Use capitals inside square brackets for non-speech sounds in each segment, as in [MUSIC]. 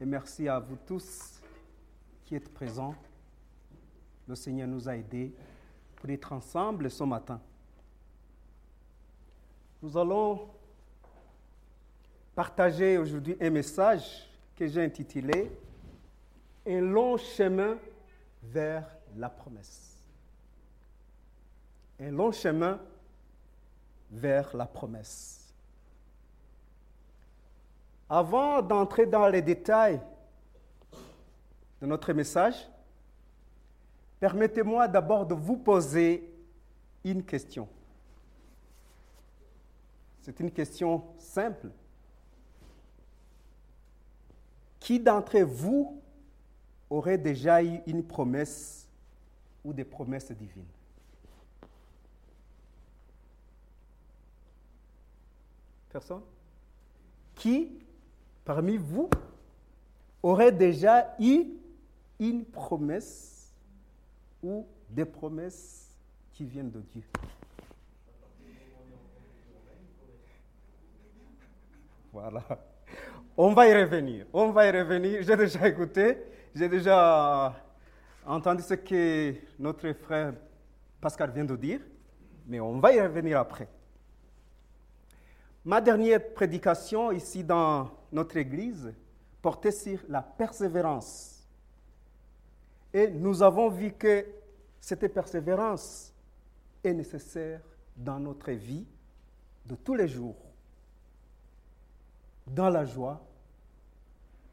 Et merci à vous tous qui êtes présents. Le Seigneur nous a aidés pour être ensemble ce matin. Nous allons partager aujourd'hui un message que j'ai intitulé Un long chemin vers la promesse. Un long chemin vers la promesse. Avant d'entrer dans les détails de notre message, permettez-moi d'abord de vous poser une question. C'est une question simple. Qui d'entre vous aurait déjà eu une promesse ou des promesses divines? Personne? Qui, parmi vous, aurait déjà eu une promesse ou des promesses qui viennent de Dieu? Voilà. On va y revenir. On va y revenir. J'ai déjà écouté. J'ai déjà entendu ce que notre frère Pascal vient de dire. Mais on va y revenir après. Ma dernière prédication ici dans notre église portait sur la persévérance. Et nous avons vu que cette persévérance est nécessaire dans notre vie de tous les jours, dans la joie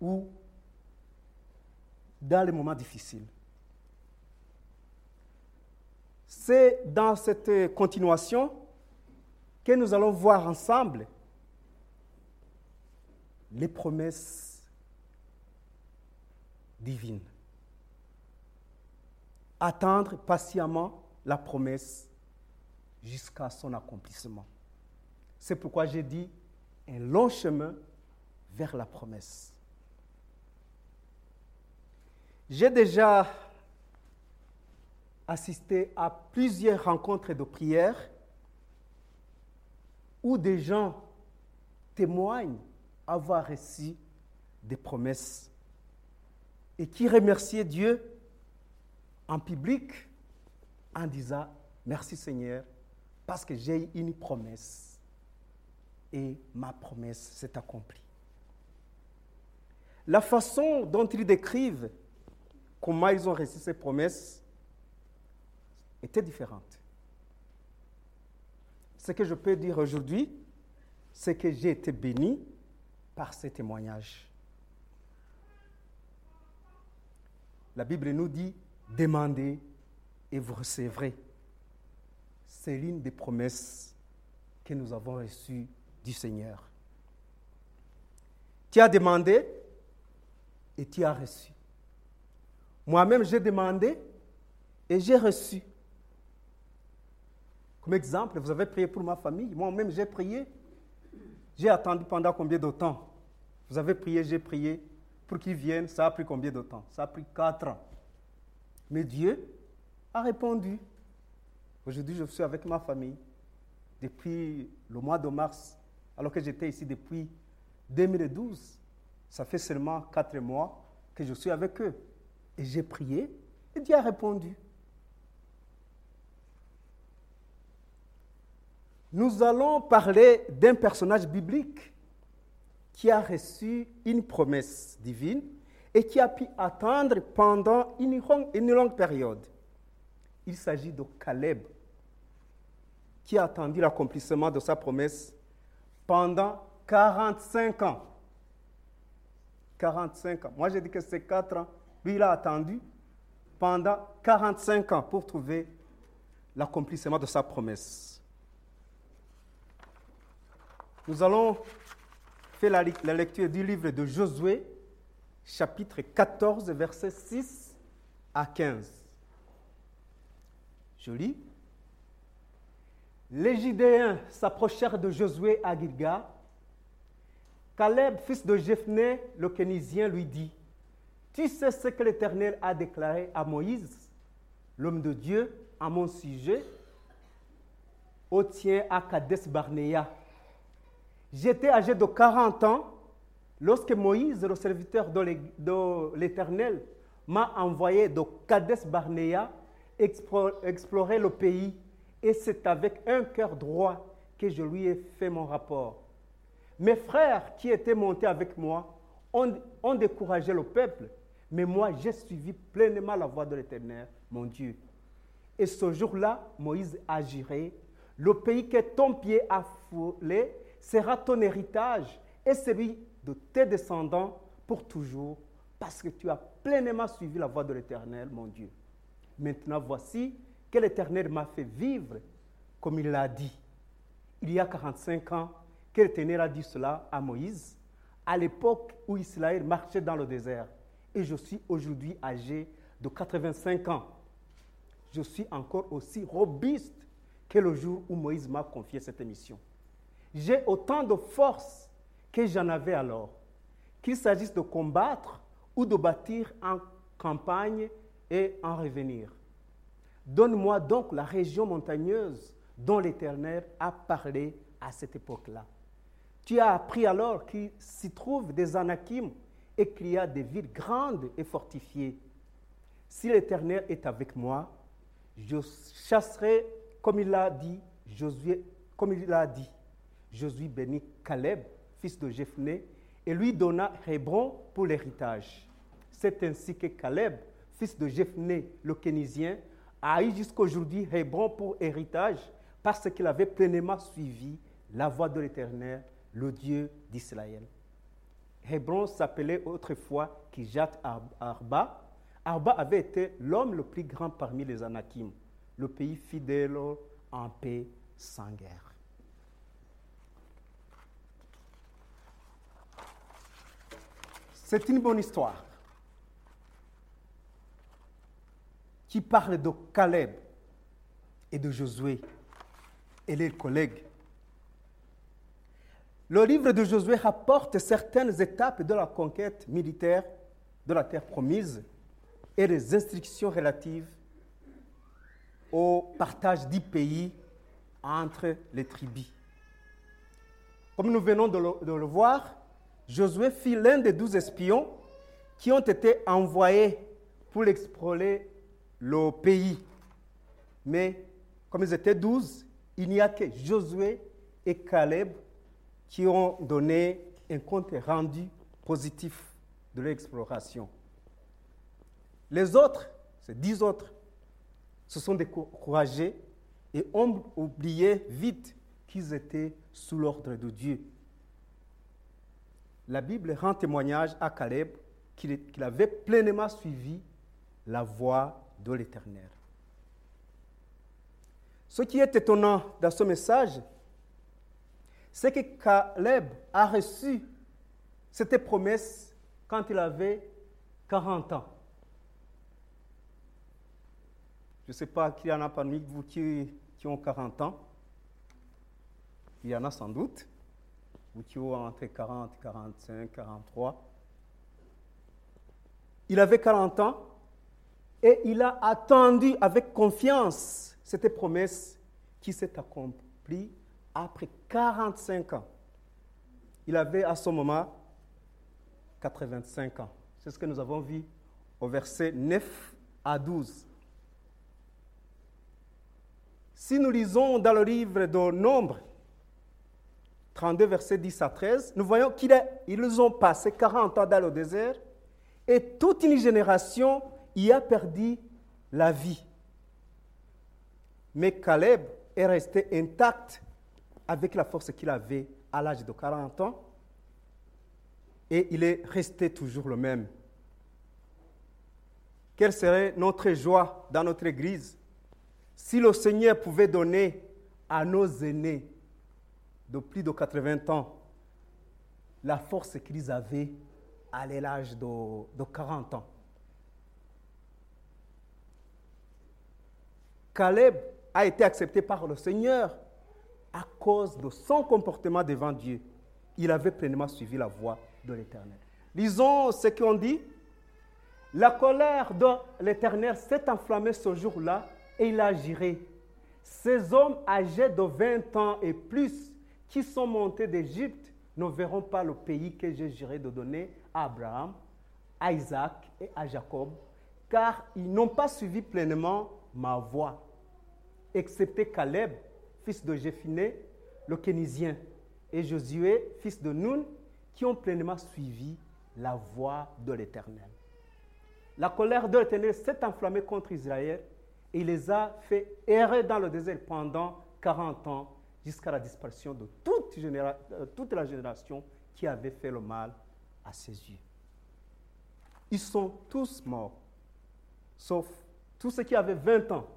ou dans les moments difficiles. C'est dans cette continuation que nous allons voir ensemble les promesses divines. Attendre patiemment la promesse jusqu'à son accomplissement. C'est pourquoi j'ai dit un long chemin vers la promesse. J'ai déjà assisté à plusieurs rencontres de prière où des gens témoignent avoir reçu des promesses et qui remerciaient Dieu en public en disant Merci Seigneur, parce que j'ai une promesse et ma promesse s'est accomplie. La façon dont ils décrivent comment ils ont reçu ces promesses était différente. Ce que je peux dire aujourd'hui, c'est que j'ai été béni par ces témoignages. La Bible nous dit, demandez et vous recevrez. C'est l'une des promesses que nous avons reçues du Seigneur. Tu as demandé et tu as reçu. Moi-même, j'ai demandé et j'ai reçu. Comme exemple, vous avez prié pour ma famille. Moi-même, j'ai prié. J'ai attendu pendant combien de temps? Vous avez prié, j'ai prié. Pour qu'ils viennent, ça a pris combien de temps? Ça a pris quatre ans. Mais Dieu a répondu. Aujourd'hui, je suis avec ma famille depuis le mois de mars, alors que j'étais ici depuis 2012. Ça fait seulement quatre mois que je suis avec eux. Et j'ai prié et Dieu a répondu. Nous allons parler d'un personnage biblique qui a reçu une promesse divine et qui a pu attendre pendant une longue, période. Il s'agit de Caleb, qui a attendu l'accomplissement de sa promesse pendant 45 ans. 45 ans. Moi, j'ai dit que c'est 4 ans. Lui, il a attendu pendant 45 ans pour trouver l'accomplissement de sa promesse. Nous allons faire la, lecture du livre de Josué, chapitre 14, versets 6 à 15. Je lis. Les Judéens s'approchèrent de Josué à Gilgal. Caleb, fils de Jephné, le Kénisien, lui dit Tu sais ce que l'Éternel a déclaré à Moïse, l'homme de Dieu, à mon sujet Au tien à Kades Barnea. J'étais âgé de 40 ans Lorsque Moïse, le serviteur de l'Éternel, m'a envoyé de Kadesh Barnea explorer le pays, et c'est avec un cœur droit que je lui ai fait mon rapport. Mes frères qui étaient montés avec moi ont, ont découragé le peuple, mais moi j'ai suivi pleinement la voie de l'Éternel, mon Dieu. Et ce jour-là, Moïse agirait. Le pays que ton pied a foulé sera ton héritage et celui de tes descendants pour toujours, parce que tu as pleinement suivi la voie de l'Éternel, mon Dieu. Maintenant, voici que l'Éternel m'a fait vivre comme il l'a dit. Il y a 45 ans, que l'Éternel a dit cela à Moïse, à l'époque où Israël marchait dans le désert. Et je suis aujourd'hui âgé de 85 ans. Je suis encore aussi robuste que le jour où Moïse m'a confié cette mission. J'ai autant de force que j'en avais alors, qu'il s'agisse de combattre ou de bâtir en campagne et en revenir. Donne-moi donc la région montagneuse dont l'Éternel a parlé à cette époque-là. Tu as appris alors qu'il s'y trouve des Anakim et qu'il y a des villes grandes et fortifiées. Si l'Éternel est avec moi, je chasserai, comme il l'a dit, Josué, comme il l'a dit. Josué bénit Caleb, fils de Jephné, et lui donna Hébron pour l'héritage. C'est ainsi que Caleb, fils de Jephné, le Kénisien, a eu jusqu'aujourd'hui Hébron pour héritage parce qu'il avait pleinement suivi la voie de l'Éternel, le Dieu d'Israël. Hébron s'appelait autrefois Kijat Arba. Arba avait été l'homme le plus grand parmi les Anakim, le pays fidèle en paix sans guerre. C'est une bonne histoire qui parle de Caleb et de Josué et les collègues. Le livre de Josué rapporte certaines étapes de la conquête militaire de la terre promise et les instructions relatives au partage du pays entre les tribus. Comme nous venons de le, de le voir, Josué fit l'un des douze espions qui ont été envoyés pour explorer le pays. Mais comme ils étaient douze, il n'y a que Josué et Caleb qui ont donné un compte rendu positif de l'exploration. Les autres, ces dix autres, se sont découragés et ont oublié vite qu'ils étaient sous l'ordre de Dieu la Bible rend témoignage à Caleb qu'il avait pleinement suivi la voie de l'Éternel. Ce qui est étonnant dans ce message, c'est que Caleb a reçu cette promesse quand il avait 40 ans. Je ne sais pas qu'il y en a parmi vous qui, qui ont 40 ans. Il y en a sans doute ou qui entre 40, 45, 43. Il avait 40 ans et il a attendu avec confiance cette promesse qui s'est accomplie après 45 ans. Il avait à ce moment 85 ans. C'est ce que nous avons vu au verset 9 à 12. Si nous lisons dans le livre de Nombre, 32, versets 10 à 13, nous voyons qu'ils ont passé 40 ans dans le désert et toute une génération y a perdu la vie. Mais Caleb est resté intact avec la force qu'il avait à l'âge de 40 ans et il est resté toujours le même. Quelle serait notre joie dans notre Église si le Seigneur pouvait donner à nos aînés de plus de 80 ans la force qu'ils avaient à l'âge de, 40 ans. Caleb a été accepté par le Seigneur à cause de son comportement devant Dieu. Il avait pleinement suivi la voie de l'Éternel. Lisons ce qu'on dit. La colère de l'Éternel s'est enflammée ce jour-là et il a giré. Ces hommes âgés de 20 ans et plus qui sont montés d'Égypte ne verront pas le pays que j'ai juré de donner à Abraham, à Isaac et à Jacob, car ils n'ont pas suivi pleinement ma voie, excepté Caleb, fils de Jéphiné, le Kénisien, et Josué, fils de Nun, qui ont pleinement suivi la voie de l'Éternel. La colère de l'Éternel s'est enflammée contre Israël et les a fait errer dans le désert pendant 40 ans jusqu'à la disparition de toute, euh, toute la génération qui avait fait le mal à ses yeux. Ils sont tous morts, sauf tous ceux qui avaient 20 ans.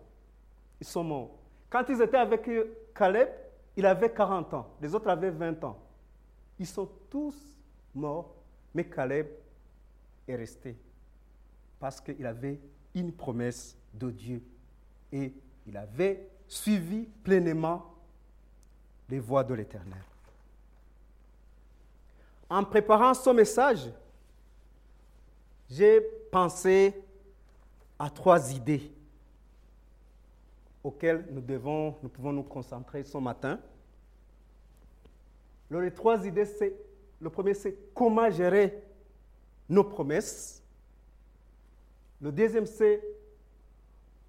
Ils sont morts. Quand ils étaient avec Caleb, il avait 40 ans, les autres avaient 20 ans. Ils sont tous morts, mais Caleb est resté parce qu'il avait une promesse de Dieu et il avait suivi pleinement les voies de l'Éternel. En préparant ce message, j'ai pensé à trois idées auxquelles nous, devons, nous pouvons nous concentrer ce matin. les trois idées, c'est le premier, c'est comment gérer nos promesses. Le deuxième, c'est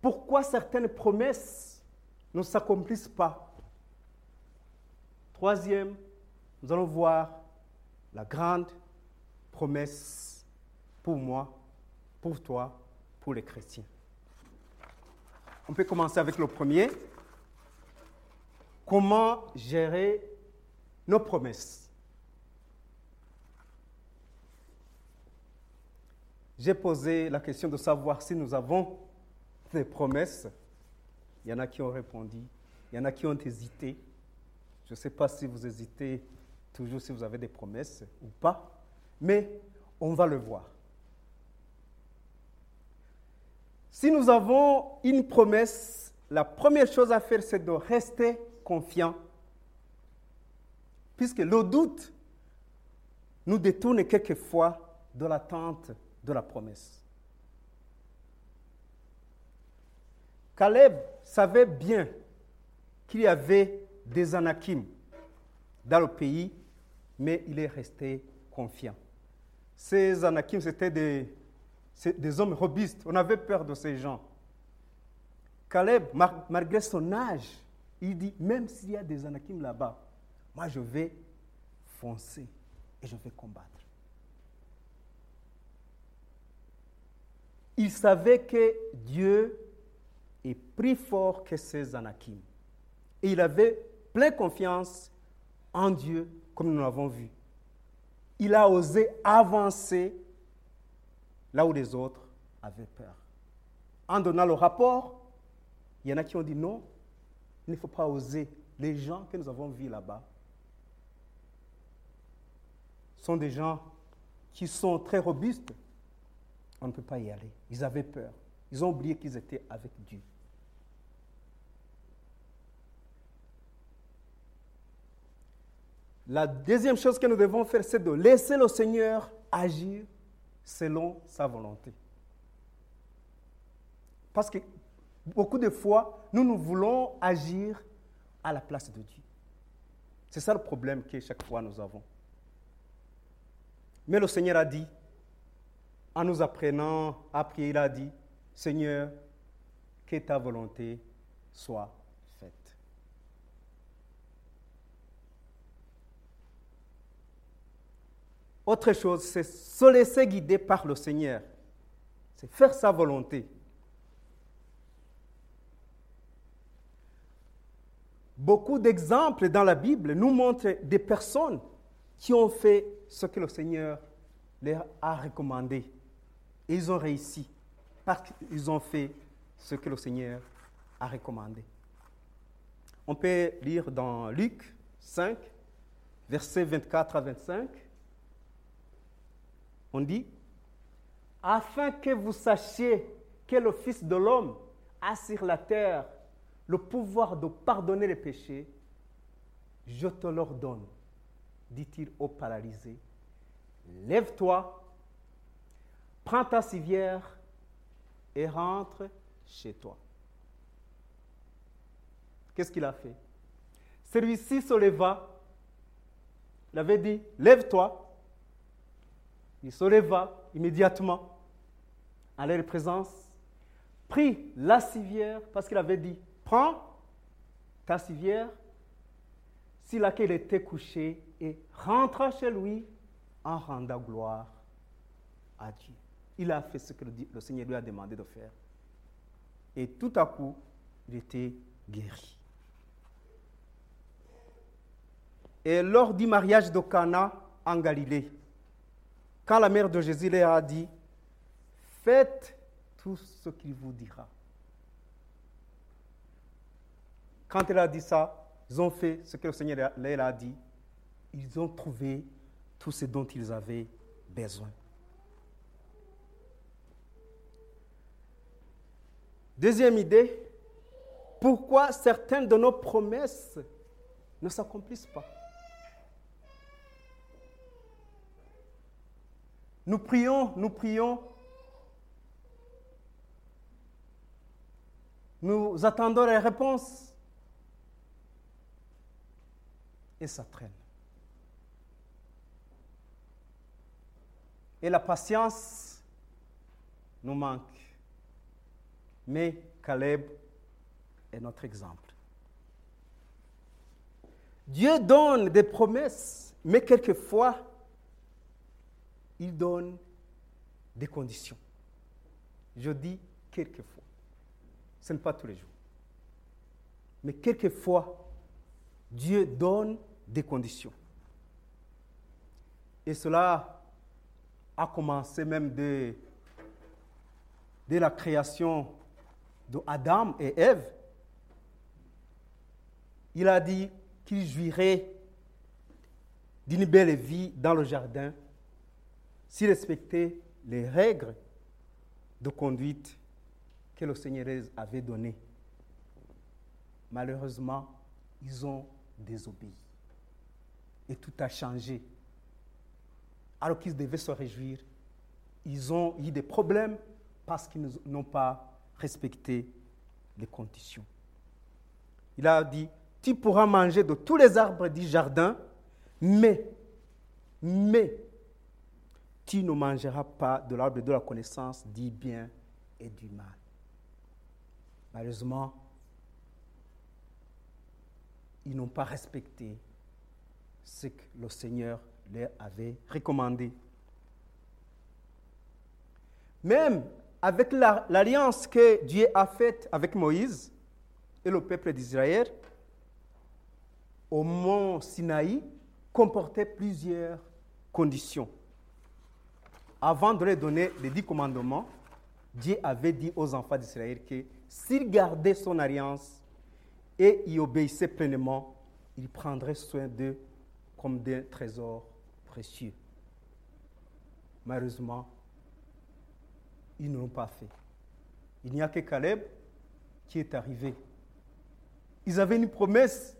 pourquoi certaines promesses ne s'accomplissent pas. Troisième, nous allons voir la grande promesse pour moi, pour toi, pour les chrétiens. On peut commencer avec le premier. Comment gérer nos promesses? J'ai posé la question de savoir si nous avons des promesses. Il y en a qui ont répondu, il y en a qui ont hésité. Je ne sais pas si vous hésitez toujours si vous avez des promesses ou pas, mais on va le voir. Si nous avons une promesse, la première chose à faire, c'est de rester confiant, puisque le doute nous détourne quelquefois de l'attente de la promesse. Caleb savait bien qu'il y avait des anakim dans le pays, mais il est resté confiant. Ces anakim, c'était des, hommes robustes. On avait peur de ces gens. Caleb, malgré son âge, il dit, même s'il y a des anakim là-bas, moi je vais foncer et je vais combattre. il savait que Dieu est plus fort que ces anakim. Il avait pleine confiance en Dieu, comme nous l'avons vu. Il a osé avancer là où les autres avaient peur. En donnant le rapport, il y en a qui ont dit non, il ne faut pas oser. Les gens que nous avons vus là-bas sont des gens qui sont très robustes, on ne peut pas y aller. Ils avaient peur. Ils ont oublié qu'ils étaient avec Dieu. La deuxième chose que nous devons faire, c'est de laisser le Seigneur agir selon sa volonté. Parce que beaucoup de fois, nous, nous voulons agir à la place de Dieu. C'est ça le problème que chaque fois nous avons. Mais le Seigneur a dit, en nous apprenant à prier, il a dit, Seigneur, que ta volonté soit faite. Autre chose, c'est se laisser guider par le Seigneur. C'est faire sa volonté. Beaucoup d'exemples dans la Bible nous montrent des personnes qui ont fait ce que le Seigneur leur a recommandé. Et ils ont réussi parce qu'ils ont fait ce que le Seigneur a recommandé. On peut lire dans Luc 5, versets 24 à 25. On dit, afin que vous sachiez que le Fils de l'homme a sur la terre le pouvoir de pardonner les péchés, je te l'ordonne, dit-il au paralysé, lève-toi, prends ta civière et rentre chez toi. Qu'est-ce qu'il a fait? Celui-ci se leva, Il avait dit, lève-toi. Il se leva immédiatement à leur présence, prit la civière, parce qu'il avait dit, prends ta civière, sur laquelle était couché, et rentra chez lui en rendant gloire à Dieu. Il a fait ce que le Seigneur lui a demandé de faire. Et tout à coup, il était guéri. Et lors du mariage de Cana en Galilée, quand la mère de Jésus leur a dit, faites tout ce qu'il vous dira. Quand elle a dit ça, ils ont fait ce que le Seigneur leur a dit. Ils ont trouvé tout ce dont ils avaient besoin. Deuxième idée, pourquoi certaines de nos promesses ne s'accomplissent pas? Nous prions, nous prions. Nous attendons les réponses. Et ça traîne. Et la patience nous manque. Mais Caleb est notre exemple. Dieu donne des promesses, mais quelquefois, il donne des conditions. Je dis quelquefois. Ce n'est pas tous les jours. Mais quelquefois, Dieu donne des conditions. Et cela a commencé même dès, la création de Adam et Ève. Il a dit qu'il jouirait d'une belle vie dans le jardin s'ils respectaient les règles de conduite que le Seigneur avait données. Malheureusement, ils ont désobéi. Et tout a changé. Alors qu'ils devaient se réjouir, ils ont eu des problèmes parce qu'ils n'ont pas respecté les conditions. Il a dit, tu pourras manger de tous les arbres du jardin, mais, mais, tu ne mangeras pas de l'arbre de la connaissance du bien et du mal. Malheureusement, ils n'ont pas respecté ce que le Seigneur leur avait recommandé. Même avec l'alliance que Dieu a faite avec Moïse et le peuple d'Israël, au mont Sinaï comportait plusieurs conditions avant de leur donner les dix commandements, Dieu avait dit aux enfants d'Israël que s'ils gardaient son alliance et y obéissaient pleinement, il prendrait soin d'eux comme d'un trésor précieux. Malheureusement, ils ne l'ont pas fait. Il n'y a que Caleb qui est arrivé. Ils avaient une promesse.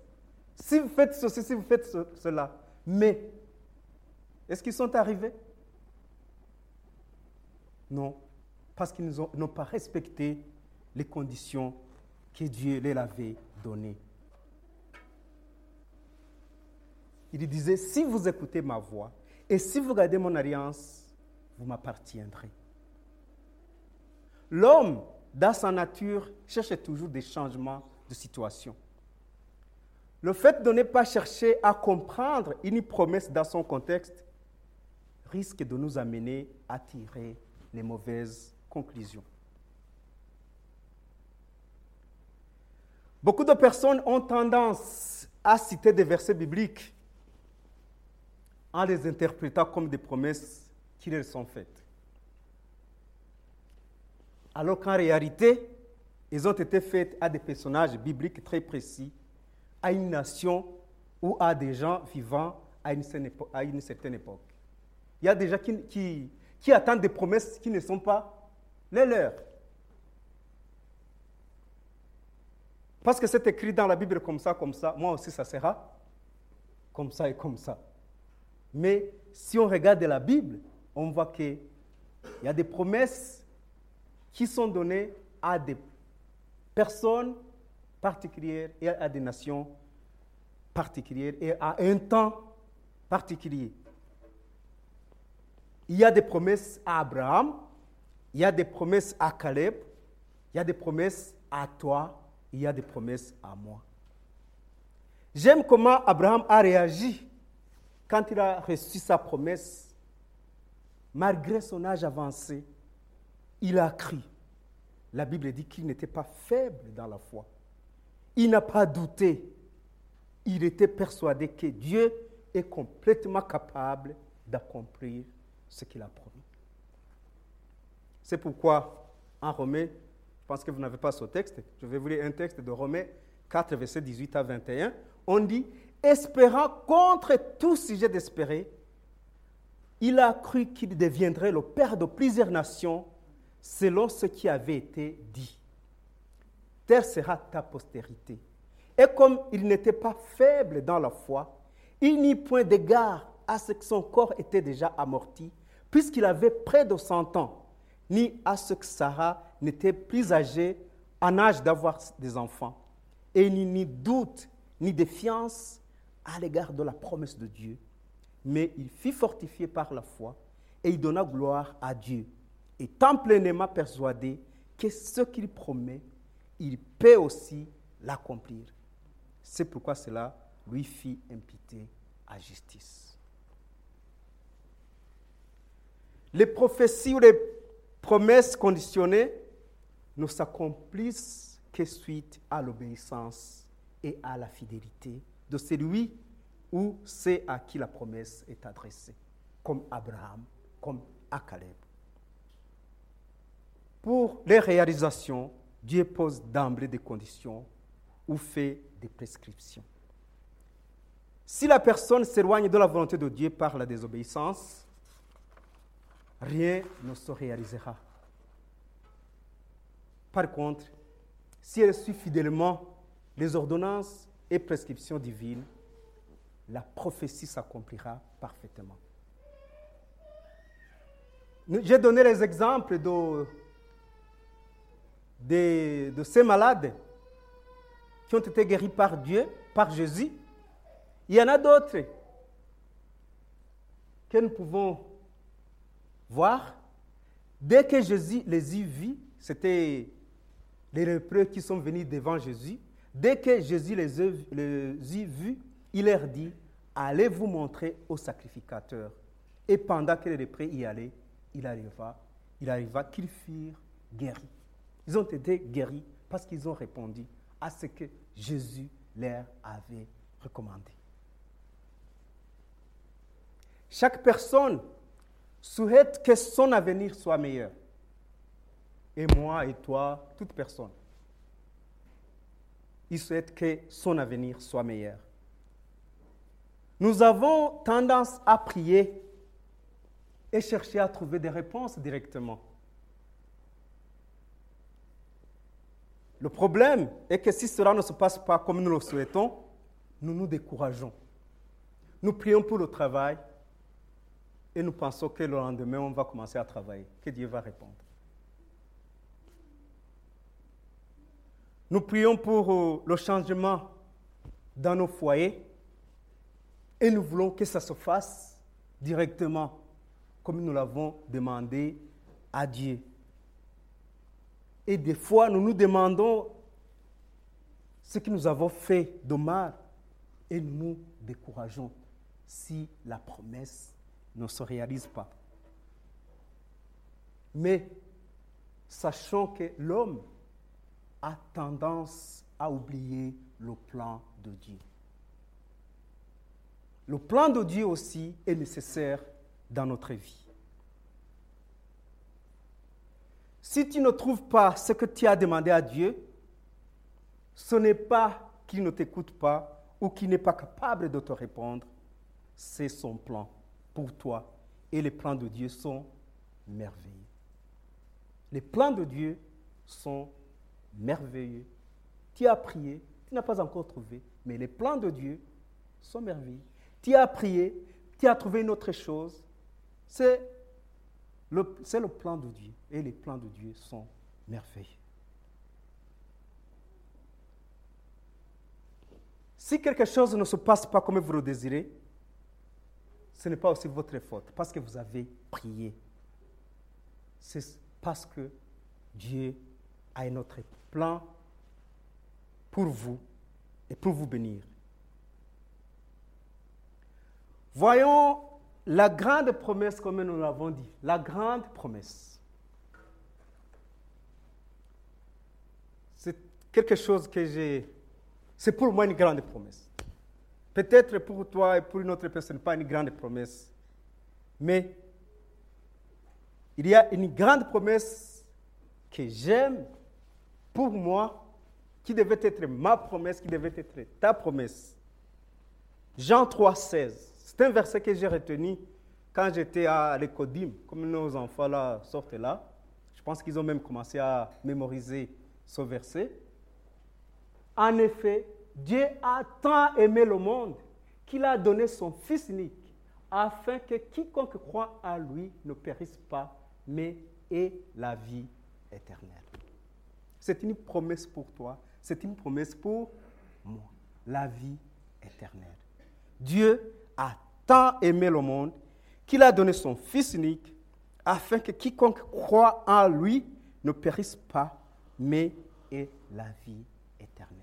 Si vous faites ceci, si vous faites cela. Mais, est-ce qu'ils sont arrivés? Non, parce qu'ils n'ont pas respecté les conditions que Dieu leur avait données. Il disait, si vous écoutez ma voix et si vous gardez mon alliance, vous m'appartiendrez. L'homme, dans sa nature, cherche toujours des changements de situation. Le fait de ne pas chercher à comprendre une promesse dans son contexte risque de nous amener à tirer les mauvaises conclusions. Beaucoup de personnes ont tendance à citer des versets bibliques en les interprétant comme des promesses qui leur sont faites. Alors qu'en réalité, ils ont été faites à des personnages bibliques très précis, à une nation ou à des gens vivant à une, certaine époque. Il y a des gens qui attendent des promesses qui ne sont pas les leurs. Parce que c'est écrit dans la Bible comme ça, comme ça, moi aussi ça sera comme ça et comme ça. Mais si on regarde la Bible, on voit qu'il y a des promesses qui sont données à des personnes particulières et à des nations particulières et à un temps particulier. Il y a des promesses à Abraham, il y a des promesses à Caleb, il y a des promesses à toi, il y a des promesses à moi. J'aime comment Abraham a réagi quand il a reçu sa promesse. Malgré son âge avancé, il a cru. La Bible dit qu'il n'était pas faible dans la foi. Il n'a pas douté. Il était persuadé que Dieu est complètement capable d'accomplir ce qu'il a promis. C'est pourquoi, en Romains, je pense que vous n'avez pas ce texte, je vais vous lire un texte de Romains 4, versets 18 à 21. On dit Espérant contre tout sujet d'espérer, il a cru qu'il deviendrait le père de plusieurs nations selon ce qui avait été dit. Terre sera ta postérité. Et comme il n'était pas faible dans la foi, il n'y point d'égard à ce que son corps était déjà amorti, puisqu'il avait près de 100 ans, ni à ce que Sarah n'était plus âgée en âge d'avoir des enfants, et ni, ni doute, ni défiance à l'égard de la promesse de Dieu. Mais il fut fortifié par la foi, et il donna gloire à Dieu, étant pleinement persuadé que ce qu'il promet, il peut aussi l'accomplir. C'est pourquoi cela lui fit imputer à justice. Les prophéties ou les promesses conditionnées ne s'accomplissent que suite à l'obéissance et à la fidélité de celui ou c'est à qui la promesse est adressée, comme Abraham, comme à Caleb. Pour les réalisations, Dieu pose d'emblée des conditions ou fait des prescriptions. Si la personne s'éloigne de la volonté de Dieu par la désobéissance, rien ne se réalisera. Par contre, si elle suit fidèlement les ordonnances et prescriptions divines, la prophétie s'accomplira parfaitement. J'ai donné les exemples de, ces malades qui ont été guéris par Dieu, par Jésus. Il y en a d'autres que nous pouvons voir. Dès que Jésus les eut vus, c'était les lépreux qui sont venus devant Jésus. Dès que Jésus les, eut vus, il leur dit, allez vous montrer au sacrificateur. Et pendant que les lépreux y allaient, il arriva, il arriva qu'ils furent guéris. Ils ont été guéris parce qu'ils ont répondu à ce que Jésus leur avait recommandé. Chaque personne souhaite que son avenir soit meilleur. Et moi et toi, toute personne. Il souhaite que son avenir soit meilleur. Nous avons tendance à prier et chercher à trouver des réponses directement. Le problème est que si cela ne se passe pas comme nous le souhaitons, nous nous décourageons. Nous prions pour le travail et nous pensons que le lendemain, on va commencer à travailler, que Dieu va répondre. Nous prions pour euh, le changement dans nos foyers et nous voulons que ça se fasse directement, comme nous l'avons demandé à Dieu. Et des fois, nous nous demandons ce que nous avons fait de mal et nous nous décourageons si la promesse ne se réalise pas. Mais sachant que l'homme a tendance à oublier le plan de Dieu. Le plan de Dieu aussi est nécessaire dans notre vie. Si tu ne trouves pas ce que tu as demandé à Dieu, ce n'est pas qu'il ne t'écoute pas ou qu'il n'est pas capable de te répondre, c'est son plan pour toi. Et les plans de Dieu sont merveilleux. Les plans de Dieu sont merveilleux. Tu as prié, tu n'as pas encore trouvé, mais les plans de Dieu sont merveilleux. Tu as prié, tu as trouvé une autre chose. C'est le, plan de Dieu. Et les plans de Dieu sont merveilleux. Si quelque chose ne se passe pas comme vous le désirez, ce n'est pas aussi votre faute, parce que vous avez prié. C'est parce que Dieu a un autre plan pour vous et pour vous bénir. Voyons la grande promesse, comme nous l'avons dit, la grande promesse. C'est quelque chose que j'ai... C'est pour moi une grande promesse. Peut-être pour toi et pour une autre personne, pas une grande promesse. Mais il y a une grande promesse que j'aime pour moi, qui devait être ma promesse, qui devait être ta promesse. Jean 3, 16. C'est un verset que j'ai retenu quand j'étais à l'écodim, comme nos enfants là sortent là. Je pense qu'ils ont même commencé à mémoriser ce verset. En effet, Dieu a tant aimé le monde qu'il a donné son Fils unique, afin que quiconque croit à lui ne périsse pas, mais ait la vie éternelle. C'est une promesse pour toi, c'est une promesse pour moi, la vie éternelle. Dieu a tant aimé le monde qu'il a donné son Fils unique, afin que quiconque croit en lui ne périsse pas, mais ait la vie éternelle.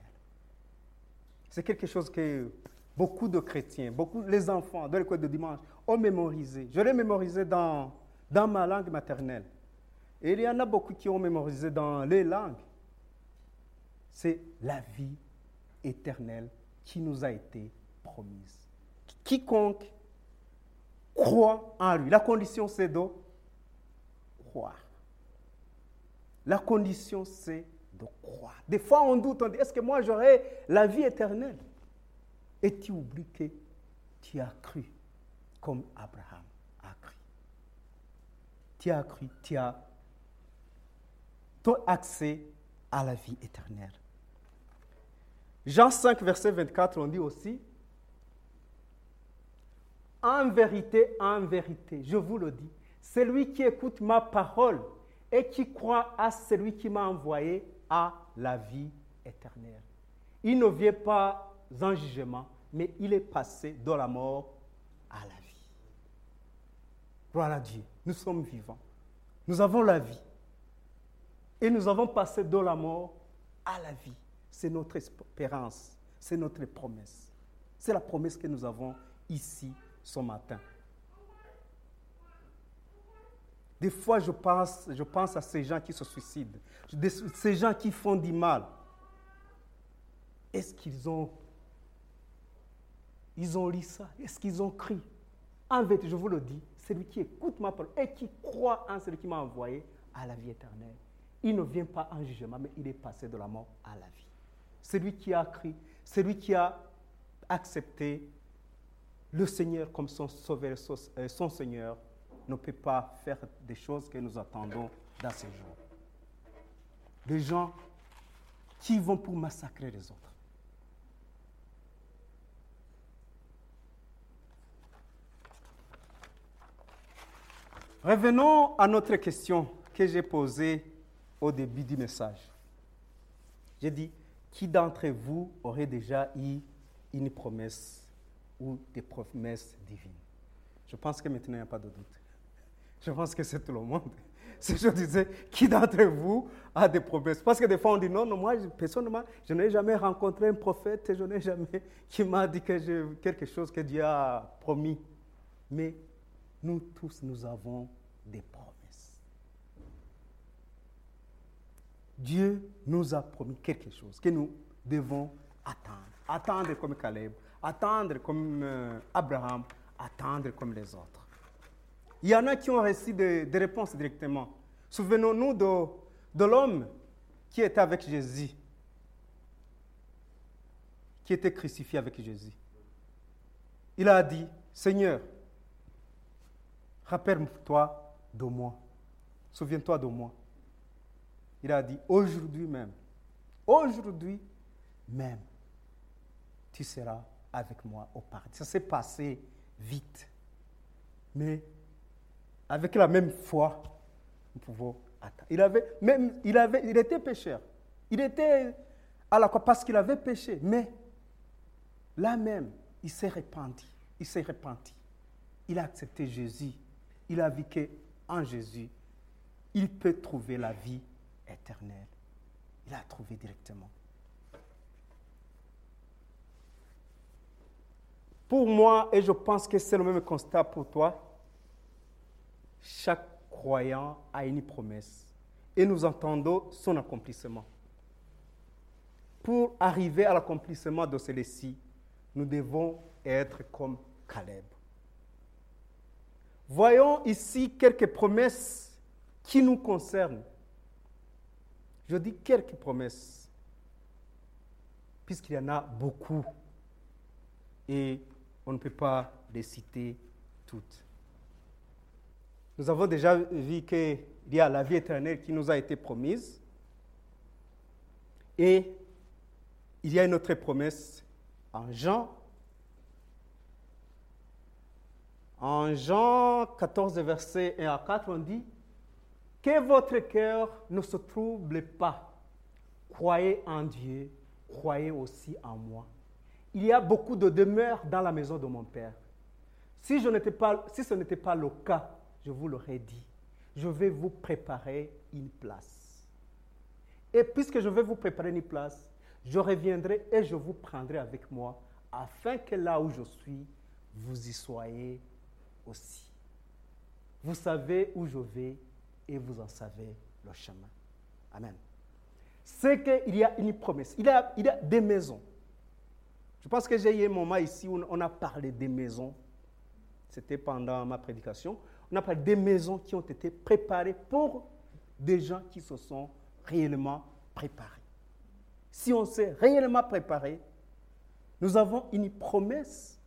C'est quelque chose que beaucoup de chrétiens, beaucoup les enfants de l'école de dimanche ont mémorisé. Je l'ai mémorisé dans, dans ma langue maternelle. Et il y en a beaucoup qui ont mémorisé dans les langues. C'est la vie éternelle qui nous a été promise. Quiconque croit en lui, la condition c'est de croire. La condition c'est de croire. Des fois, on doute, on dit, est-ce que moi j'aurai la vie éternelle? Et tu oublies que tu as cru comme Abraham a cru? Tu as cru, tu as accès à la vie éternelle. Jean 5, verset 24, on dit aussi, en vérité, en vérité, je vous le dis, celui qui écoute ma parole et qui croit à celui qui m'a envoyé à la vie éternelle. Il ne vient pas en jugement, mais il est passé de la mort à la vie. Gloire à Dieu. Nous sommes vivants. Nous avons la vie. Et nous avons passé de la mort à la vie. C'est notre espérance. C'est notre promesse. C'est la promesse que nous avons ici ce matin. Des fois, je pense, à ces gens qui se suicident, ces gens qui font du mal. Est-ce qu'ils ont, ils ont lu ça? Est-ce qu'ils ont crié En fait, je vous le dis, celui qui écoute ma parole et qui croit en celui qui m'a envoyé à la vie éternelle, il ne vient pas en jugement, mais il est passé de la mort à la vie. Celui qui a crié, celui qui a accepté le Seigneur comme son sauveur, son Seigneur, ne peut pas faire des choses que nous attendons dans ces jours. Des gens qui vont pour massacrer les autres. Revenons à notre question que j'ai posée au début du message. J'ai dit, qui d'entre vous aurait déjà eu une promesse ou des promesses divines? Je pense que maintenant il n'y a pas de doute. Je pense que c'est tout le monde. Si je disais, qui d'entre vous a des promesses Parce que des fois on dit, non, non, moi, personnellement, je n'ai jamais rencontré un prophète, je n'ai jamais [LAUGHS] qui m'a dit que j'ai quelque chose que Dieu a promis. Mais nous tous, nous avons des promesses. Dieu nous a promis quelque chose que nous devons attendre. Attendre comme Caleb, attendre comme euh, Abraham, attendre comme les autres. Il y en a qui ont reçu des, réponses directement. Souvenons-nous de, de l'homme qui était avec Jésus, qui était crucifié avec Jésus. Il a dit, Seigneur, rappelle-toi de moi, souviens-toi de moi. Il a dit, aujourd'hui même, aujourd'hui même, tu seras avec moi au paradis. Ça s'est passé vite. Mais avec la même foi, nous pouvons attendre. Il, avait, même, il, avait, il était pécheur. Il était à la croix parce qu'il avait péché. Mais là même, il s'est repenti. Il s'est repenti. il a accepté Jésus, il a vécu en Jésus, il peut trouver la vie éternelle. Il a trouvé directement. Pour moi, et je pense que c'est le même constat pour toi, chaque croyant a une promesse et nous entendons son accomplissement. Pour arriver à l'accomplissement de celui-ci, nous devons être comme Caleb. Voyons ici quelques promesses qui nous concernent. Je dis quelques promesses, puisqu'il y en a beaucoup. Et on ne peut pas les citer toutes. Nous avons déjà vu qu'il y a la vie éternelle qui nous a été promise. Et il y a une autre promesse en Jean. En Jean 14, verset 1 à 4, on dit Que votre cœur ne se trouble pas. Croyez en Dieu, croyez aussi en moi il y a beaucoup de demeures dans la maison de mon Père. Si, si ce n'était pas le cas, je vous l'aurais dit. Je vais vous préparer une place. Et puisque je vais vous préparer une place, je reviendrai et je vous prendrai avec moi, afin que là où je suis, vous y soyez aussi. Vous savez où je vais et vous en savez le chemin. Amen. C'est qu'il y a une promesse. Il y a, il des maisons. Je pense que j'ai eu un moment ici où on a parlé des maisons. C'était pendant ma prédication. On a parlé des maisons qui ont été préparées pour des gens qui se sont réellement préparés. Si on s'est réellement préparé, nous avons une promesse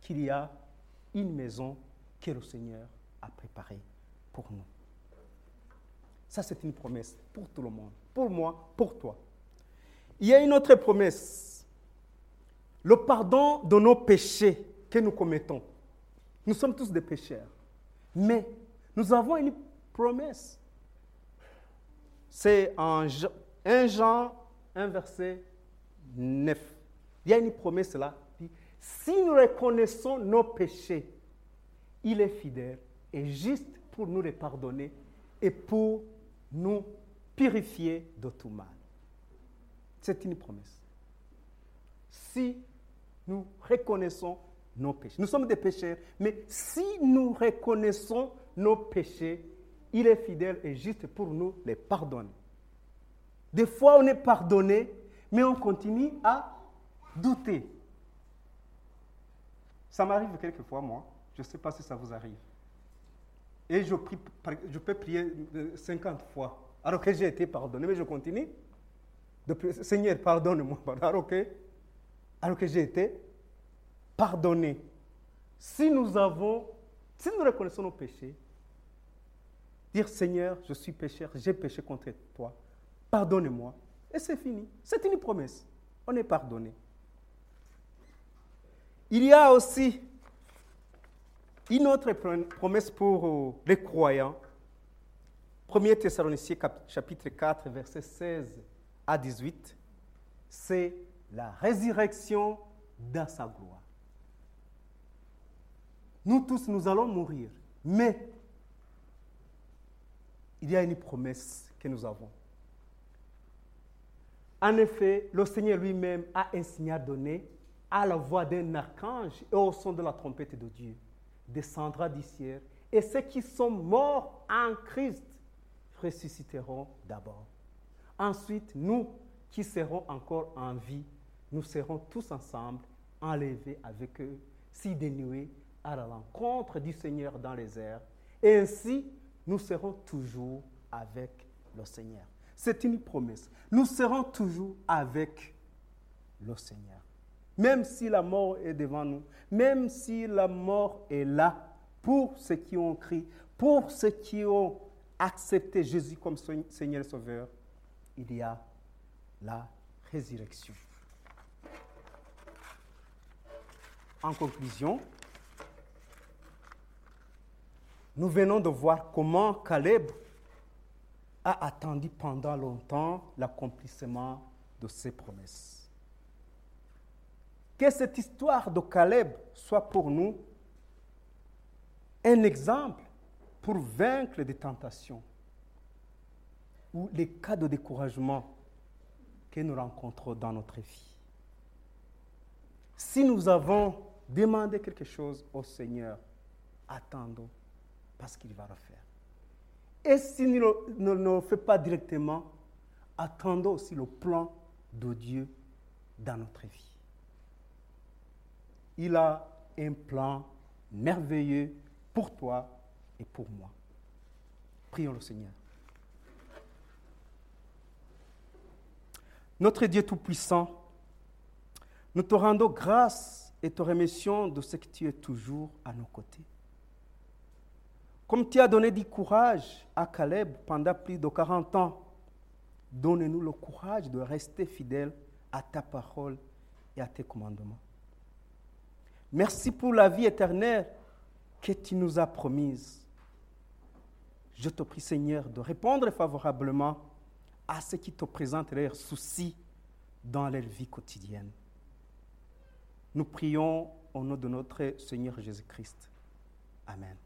qu'il y a une maison que le Seigneur a préparée pour nous. Ça, c'est une promesse pour tout le monde, pour moi, pour toi. Il y a une autre promesse le pardon de nos péchés que nous commettons. Nous sommes tous des pécheurs. Mais nous avons une promesse. C'est en 1 Jean 1 verset 9. Il y a une promesse là. Si nous reconnaissons nos péchés, il est fidèle et juste pour nous les pardonner et pour nous purifier de tout mal. C'est une promesse. Si nous reconnaissons nos péchés. Nous sommes des pécheurs, mais si nous reconnaissons nos péchés, il est fidèle et juste pour nous les pardonner. Des fois, on est pardonné, mais on continue à douter. Ça m'arrive quelquefois, moi. Je ne sais pas si ça vous arrive. Et je, prie, je peux prier 50 fois, alors que j'ai été pardonné, mais je continue. Seigneur, pardonne-moi. [LAUGHS] Alors que alors que j'ai été pardonné. Si nous avons, si nous reconnaissons nos péchés, dire Seigneur, je suis pécheur, j'ai péché contre toi, pardonne-moi, et c'est fini. C'est une promesse. On est pardonné. Il y a aussi une autre promesse pour euh, les croyants. 1 Thessaloniciens chapitre 4, verset 16 à 18, c'est la résurrection dans sa gloire. Nous tous, nous allons mourir, mais il y a une promesse que nous avons. En effet, le Seigneur lui-même a un à donner à la voix d'un archange et au son de la trompette de Dieu, descendra du ciel, et ceux qui sont morts en Christ ressusciteront d'abord. Ensuite, nous qui serons encore en vie, nous serons tous ensemble enlevés avec eux, si dénués à la rencontre du Seigneur dans les airs. Et ainsi, nous serons toujours avec le Seigneur. C'est une promesse. Nous serons toujours avec le Seigneur. Même si la mort est devant nous, même si la mort est là, pour ceux qui ont crié, pour ceux qui ont accepté Jésus comme Seigneur et Sauveur, il y a la résurrection. En conclusion, nous venons de voir comment Caleb a attendu pendant longtemps l'accomplissement de ses promesses. Que cette histoire de Caleb soit pour nous un exemple pour vaincre des tentations ou les cas de découragement que nous rencontrons dans notre vie. Si nous avons demandé quelque chose au Seigneur, attendons parce qu'il va le faire. Et s'il ne le fait pas directement, attendons aussi le plan de Dieu dans notre vie. Il a un plan merveilleux pour toi et pour moi. Prions le Seigneur. Notre Dieu Tout-Puissant, nous te rendons grâce et te remercions de ce que tu es toujours à nos côtés. Comme tu as donné du courage à Caleb pendant plus de 40 ans, donne-nous le courage de rester fidèle à ta parole et à tes commandements. Merci pour la vie éternelle que tu nous as promise. Je te prie, Seigneur, de répondre favorablement à ceux qui te présentent leurs soucis dans leur vie quotidienne. Nous prions au nom de notre Seigneur Jésus-Christ. Amen.